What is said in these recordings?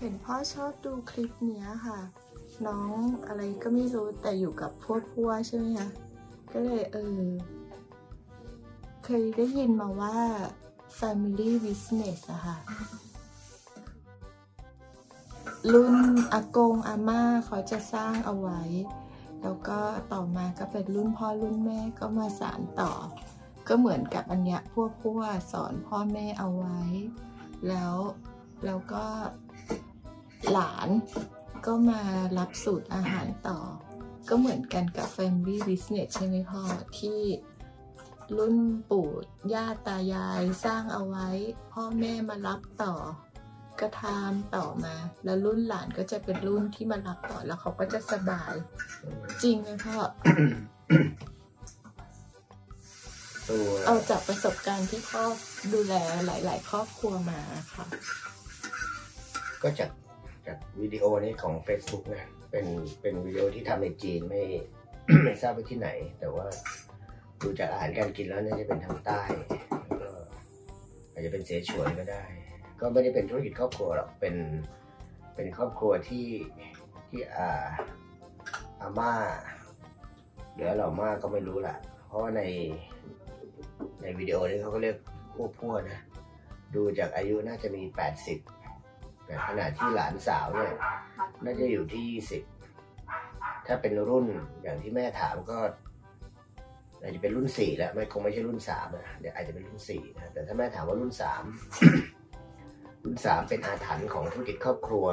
เห็นพ่อชอบดูคลิปเนี้ยค่ะ น้องอะไรก็ไม่รู้แต่อยู่กับพวกพัวใช่ไหมคะก็เลยเออ เคยได้ยินมาว่า family business อะค่ะ รุ่นอากงอาม่าเขาจะสร้างเอาไว้ แล้วก็ต่อมาก็เป็นรุ่นพ่อรุ่นแม่ก็มาสานต่อ ก็เหมือนกับอันเนี้ยพวกพวสอนพ่อแม่เอาไว้ แล้วแล้วก็ หลานก็มารับสูตรอาหารต่อ ก็เหมือนกันกับ Family Business ใช่ไหมพ่อ ที่รุ่นปู่ย่าตายายสร้างเอาไว้ พ่อแม่มารับต่อ ก็ทำต่อมา แล้วรุ่นหลานก็จะเป็นรุ่นที่มารับต่อแล้วเขาก็จะสบาย จริงไหมพ่อตัวเอาจากประสบการณ์ที่พ่อดูแลหลาย ๆ ครอบครัวมาค่ะ ก็จาก จากวิดีโอนี้ของ Facebook นะเป็นเป็นวิดีโอที่ทำในจีนไม่ไม่ทราบไปที่ไหน แต่ว่าดูจากอาหารการกินแล้วน่าจะเป็นทางใต้แล้วก็อาจจะเป็นเสฉวนก็ได้ ก็ไม่ได้เป็นธุรกิจครอบครัวหรอกเป็นเป็นครอบครัวที่ที่อาอาม่าหรือเหล่าม่าก็ไม่รู้ละเพราะว่าในในวิดีโอนี้เขาก็เรียกพวกพวกนะ ดูจากอายุน่าจะมี 80 แต่ขณะที่หลานสาวเนี่ยน่าจะอยู่ที่20ถ้าเป็นรุ่นอย่างที่แม่ถามก็อาจจะเป็นรุ่น4แล้วไม่คงไม่ใช่รุ่น3นะเดี๋ยวอาจจะเป็นรุ่น4นะแต่ถ้าแม่ถามว่ารุ่น3รุ่น3เป็นอาถรรพ์ของธุรกิจครอบครัว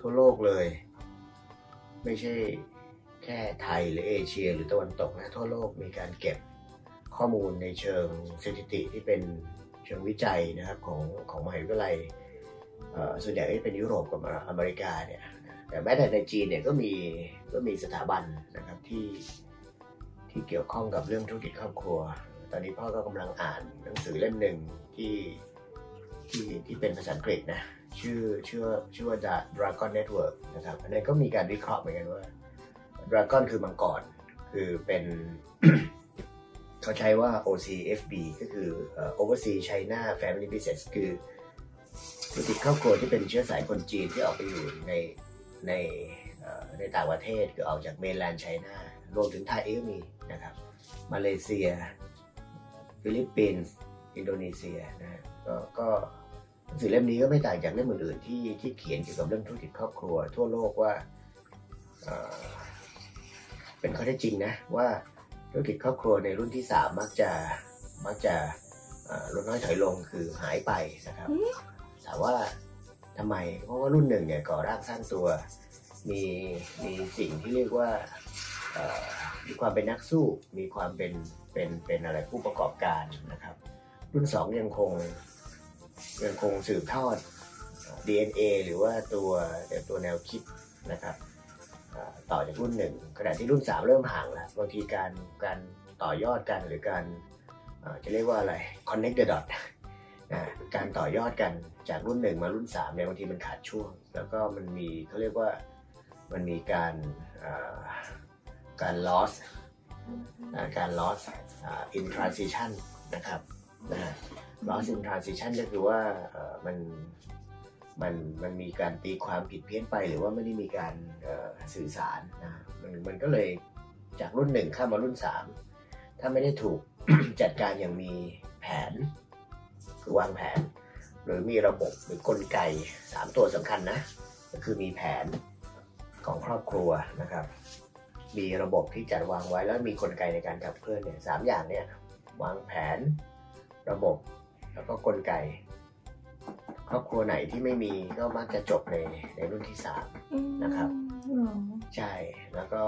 ทั่วโลกเลย ไม่ใช่แค่ไทยหรือเอเชีย หรือตะวันตกนะทั่วโลกมีการเก็บข้อมูลในเชิงสถิติที่เป็นเชิงวิจัยนะครับของของมหาวิทยาลัย ส่วนใหญ่ก็จะเป็นยุโรปกับอเมริกาเนี่ยแต่แม้แต่ในจีนเนี่ยก็มีก็มีสถาบันนะครับที่ที่เกี่ยวข้องกับเรื่องธุรกิจครอบครัว ตอนนี้พ่อก็กำลังอ่านหนังสือเล่มหนึ่งที่ที่ที่เป็นภาษาอังกฤษนะชื่อชื่อชื่อว่า The Dragon Network นะครับอันนั้ก็มีการวิเคราะห์เหมือนกันว่า Dragon คือมังกรคือเป็นเขาใช้ว่า OCFB ก็คือเอ่อ Overseas China Family Business คือ ธุรกิจครอบครัวที่เป็นเชื้อสายคนจีนที่ออกไปอยู่ในในในต่างประเทศคือออกจากเมนแลนด์ไชน่ารวมถึงไทยเองก็มีนะครับมาเลเซีย ฟิลิปปินส์อินโดนีเซียนะฮะก็ก็หนังสือเล่มนี้ก็ไม่ต่างจากเล่มอื่นๆที่ที่เขียนเกี่ยวกับเรื่องธุรกิจครอบครัว ทั่วโลกว่าเอ่อเป็นข้อเท็จจริงนะว่าธุรกิจครอบครัวในรุ่นที่สามมักจะมักจะลดน้อยถอยลงคือหายไปนะครับ ถามว่าทำไม เพราะว่ารุ่นหนึ่งเนี่ยก่อร่างสร้างตัว มีมีสิ่งที่เรียกว่ามีความเป็นนักสู้ มีความเป็นเป็นเป็นอะไรผู้ประกอบการนะครับ รุ่นสองยังคงยังคงสืบทอด DNA หรือว่าตัวตัวแนวคิดนะครับต่อจากรุ่นหนึ่งขณะที่รุ่นสามเริ่มห่างแล้วบางทีการการต่อยอดกันหรือการจะเรียกว่าอะไร connect the dot การต่อยอดกันจากรุ่นหนึ่งมารุ่นสามเนี่ยบางทีมันขาดช่วง แล้วก็มันมีเขาเรียกว่ามันมีการการ loss อ่าการ loss อ่า in transition นะครับนะ loss in transition ก็คือว่ามันมันมันมีการตีความผิดเพี้ยนไปหรือว่าไม่ได้มีการสื่อสารนะมันมันก็เลยจากรุ่นหนึ่งข้ามมารุ่นสามถ้าไม่ได้ถูกจัดการอย่างมีแผน คือวางแผน หรือมีระบบหรือกลไกสามตัวสำคัญนะ ก็คือมีแผนของครอบครัวนะครับ มีระบบที่จัดวางไว้แล้วมีกลไกในการขับเคลื่อนเนี่ยสามอย่างเนี่ยวางแผนระบบแล้วก็กลไก ครอบครัวไหนที่ไม่มีก็มักจะจบในในรุ่นที่สามอืมนะครับเหรอใช่แล้วก็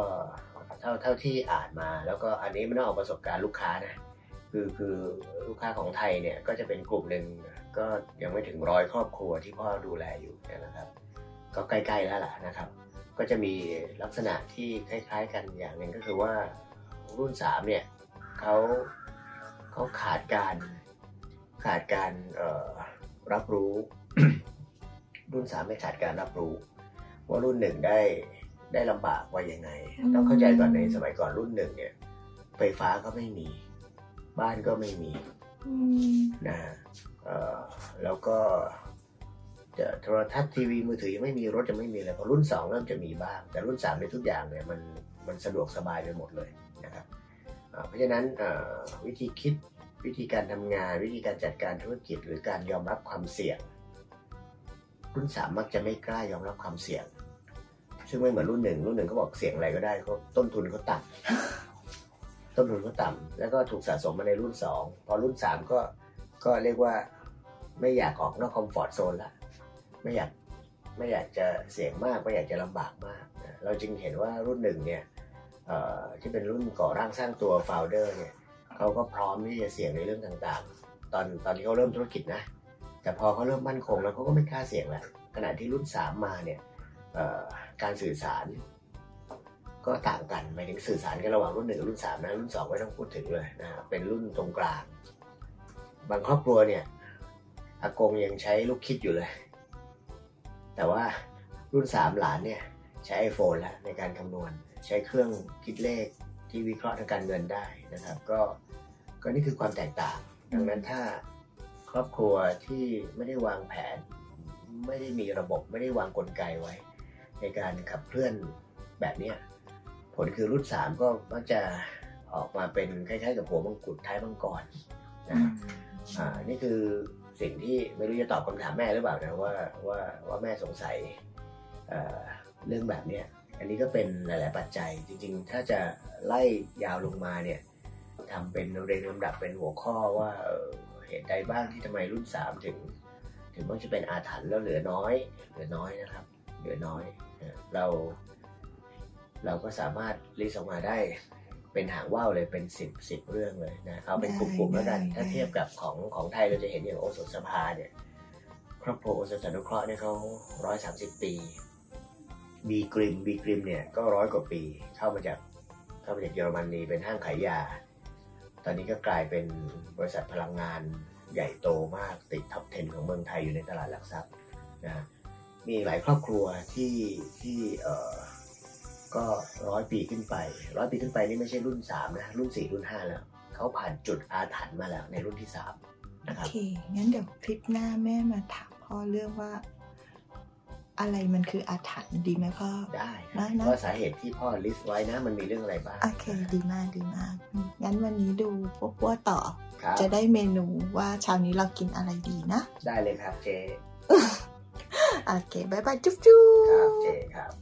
เท่าเท่าที่อ่านมา แล้วก็อันนี้ไม่ต้องเอาประสบการณ์ลูกค้านะ คือคือลูกค้าของไทยเนี่ยก็จะเป็นกลุ่มหนึ่งก็ยังไม่ถึงร้อยครอบครัวที่พ่อดูแลอยู่นะครับ ก็ใกล้ๆแล้วล่ะนะครับ ก็จะมีลักษณะที่คล้าย ๆ กันอย่างหนึ่งก็คือว่ารุ่นสามเนี่ยเขาเขาขาดการขาดการรับรู้ รุ่นสามไม่ขาดการรับรู้ ว่ารุ่นหนึ่งได้ได้ลำบากว่ายังไง ต้องเข้าใจก่อนในสมัยก่อนรุ่นหนึ่งเนี่ยไฟฟ้าก็ไม่มี บ้านก็ไม่มีอืมนะฮะเอ่อแล้วก็จะโทรทัศน์ทีวีมือถือยังไม่มีรถยังไม่มีเลยพอรุ่นสองเริ่มจะมีบ้าง แต่รุ่นสามในยทุกอย่างเนี่ยมันมันสะดวกสบายไปหมดเลยนะครับอ่าเพราะฉะนั้นอ่าวิธีคิดวิธีการทำงาน วิธีการจัดการธุรกิจ หรือการยอมรับความเสี่ยง รุ่นสามมักจะไม่กล้ายอมรับความเสี่ยง ซึ่งไม่เหมือนรุ่นหนึ่งรุ่นหนึ่งเขาบอกเสี่ยงอะไรก็ได้เขาต้นทุนเขาต่ำ ต้นทุนเขาต่ำแล้วก็ถูกสะสมมาในรุ่นสองพอรุ่นสามก็ก็เรียกว่าไม่อยากออกนอกคอมฟอร์ทโซนละไม่อยากไม่อยากจะเสี่ยงมากไม่อยากจะลำบากมาก เราจึงเห็นว่ารุ่นหนึ่งเนี่ยที่เป็นรุ่นก่อร่างสร้างตัวโฟลเดอร์เนี่ยเขาก็พร้อมที่จะเสี่ยงในเรื่องต่างๆ ตอนตอนที่เขาเริ่มธุรกิจนะ แต่พอเขาเริ่มมั่นคงแล้วเขาก็ไม่กล้าเสี่ยงแล้วขณะที่รุ่นสามมาเนี่ยการสื่อสาร ก็ต่างกันหมายถึงสื่อสารกันระหว่างรุ่นหนึ่งกับรุ่นสามนะรุ่นสองไม่ต้องพูดถึงเลยนะเป็นรุ่นตรงกลาง บางครอบครัวเนี่ยอากงยังใช้ลูกคิดอยู่เลย แต่ว่ารุ่นสามหลานเนี่ยใช้ไอโฟนแล้วในการคำนวณ ใช้เครื่องคิดเลขที่วิเคราะห์ทางการเงินได้นะครับ ก็ก็นี่คือความแตกต่าง ดังนั้นถ้าครอบครัวที่ไม่ได้วางแผน ไม่ได้มีระบบไม่ได้วางกลไกไว้ ในการขับเคลื่อนแบบเนี้ย ผลคือรุ่นสามก็มักจะออกมาเป็นคล้ายๆกับหัวมังกรท้ายมังกรนะอ่านี่คือสิ่งที่ไม่รู้จะตอบคำถามแม่หรือเปล่านะว่าว่าว่าแม่สงสัยเอ่อเรื่องแบบเนี้ยอันนี้ก็เป็นหลาย ๆ ปัจจัย จริง ๆ ถ้าจะไล่ยาวลงมาเนี่ยทำเป็นเรียงลำดับเป็นหัวข้อว่าเอ่อเหตุใดบ้างที่ทำไมรุ่นสามถึง ถึงมันจะเป็นอาถรรพ์แล้วเหลือน้อย เหลือน้อยนะครับ เหลือน้อยนะเรา เราก็สามารถลิสต์ออกมาได้เป็นหางว่าวเลยเป็นสิบสิบเรื่องเลยนะเอาเป็นกลุ่มๆแล้วกันถ้าเทียบกับของของไทยเราจะเห็นอย่างโอสถสภาเนี่ยครอบครัวโอสถสนุเคราะห์เนี่ยเขาร้อยสามสิบปีบีกริมบีกริมเนี่ยก็ร้อยกว่าปีเข้ามาจากเข้ามาจากเยอรมนีเป็นห้างขายยา ตอนนี้ก็กลายเป็นบริษัทพลังงานใหญ่โตมากติดท็อป 10 ของเมืองไทยอยู่ในตลาดหลักทรัพย์นะมีหลายครอบครัวที่ที่เอ่อ ก็ร้อยปีขึ้นไปร้อยปีขึ้นไปนี่ไม่ใช่รุ่นสามนะรุ่นสี่รุ่นห้าแล้วเขาผ่านจุดอาถรรพ์มาแล้วในรุ่นที่สามนะคโอรับเคงั้นเดี๋ยวคลิปหน้าแม่มาถามพ่อเรื่องว่า อะไรมันคืออาถรรพ์ดีไหมพ่อได้คได้รับนะว่าสาเหตุที่พ่อลิสต์ไว้นะมันมีเรื่องอะไรบ้างโอเคดีมากดีมากอืมงั้นวันนี้ดูพวกวัวต่อครับจะได้เมนูว่าเช้านี้เรากินอะไรดีนะ ได้เลยครับเจโอเคบายบายจุ๊บจุ๊ครับบเจครับ